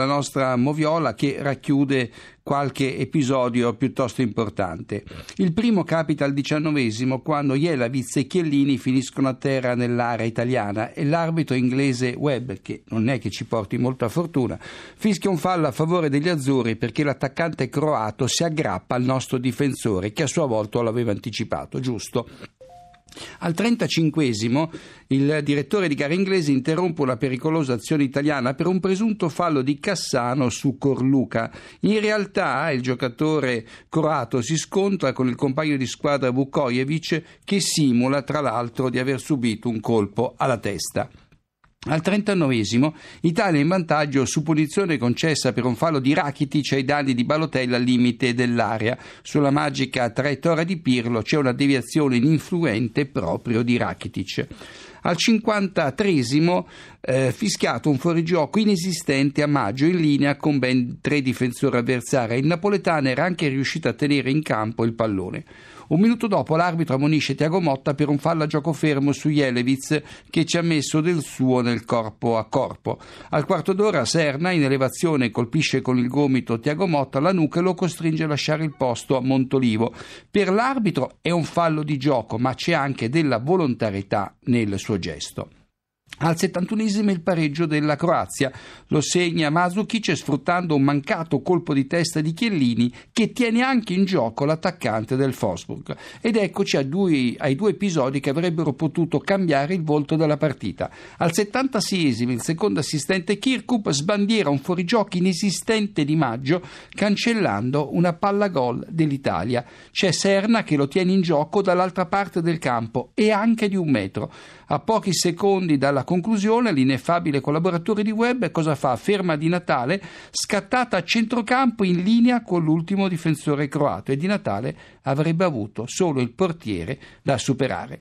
la nostra moviola che racchiude qualche episodio piuttosto importante. Il primo capita al diciannovesimo quando Jelavitz e Chiellini finiscono a terra nell'area italiana e l'arbitro inglese Webb, che non è che ci porti molta fortuna, fischia un fallo a favore degli azzurri perché l'attaccante croato si aggrappa al nostro difensore che a sua volta l'aveva anticipato, giusto? Al 35 il direttore di gara inglese interrompe una pericolosa azione italiana per un presunto fallo di Cassano su Corluca. In realtà il giocatore croato si scontra con il compagno di squadra Vukojevic che simula tra l'altro di aver subito un colpo alla testa. Al 39 Italia in vantaggio su punizione concessa per un fallo di Rakitic ai danni di Balotella al limite dell'area. Sulla magica traiettoria di Pirlo c'è una deviazione ininfluente proprio di Rakitic. Al 53 eh, fischiato un fuorigioco inesistente a maggio in linea con ben tre difensori avversari. Il napoletano era anche riuscito a tenere in campo il pallone. Un minuto dopo l'arbitro ammonisce Tiago Motta per un fallo a gioco fermo su Jelevitz che ci ha messo del suo nel corpo a corpo. Al quarto d'ora Serna in elevazione colpisce con il gomito Tiago Motta alla nuca e lo costringe a lasciare il posto a Montolivo. Per l'arbitro è un fallo di gioco ma c'è anche della volontarietà nel suo gesto. Al 71esimo il pareggio della Croazia lo segna Masukic sfruttando un mancato colpo di testa di Chiellini che tiene anche in gioco l'attaccante del Fosburg. Ed eccoci due, ai due episodi che avrebbero potuto cambiare il volto della partita. Al 76esimo il secondo assistente Kirkup sbandiera un fuorigioco inesistente di maggio cancellando una palla gol dell'Italia. C'è Serna che lo tiene in gioco dall'altra parte del campo e anche di un metro. A pochi secondi dalla conclusione, l'ineffabile collaboratore di Webb cosa fa? Ferma di Natale, scattata a centrocampo in linea con l'ultimo difensore croato e di Natale avrebbe avuto solo il portiere da superare.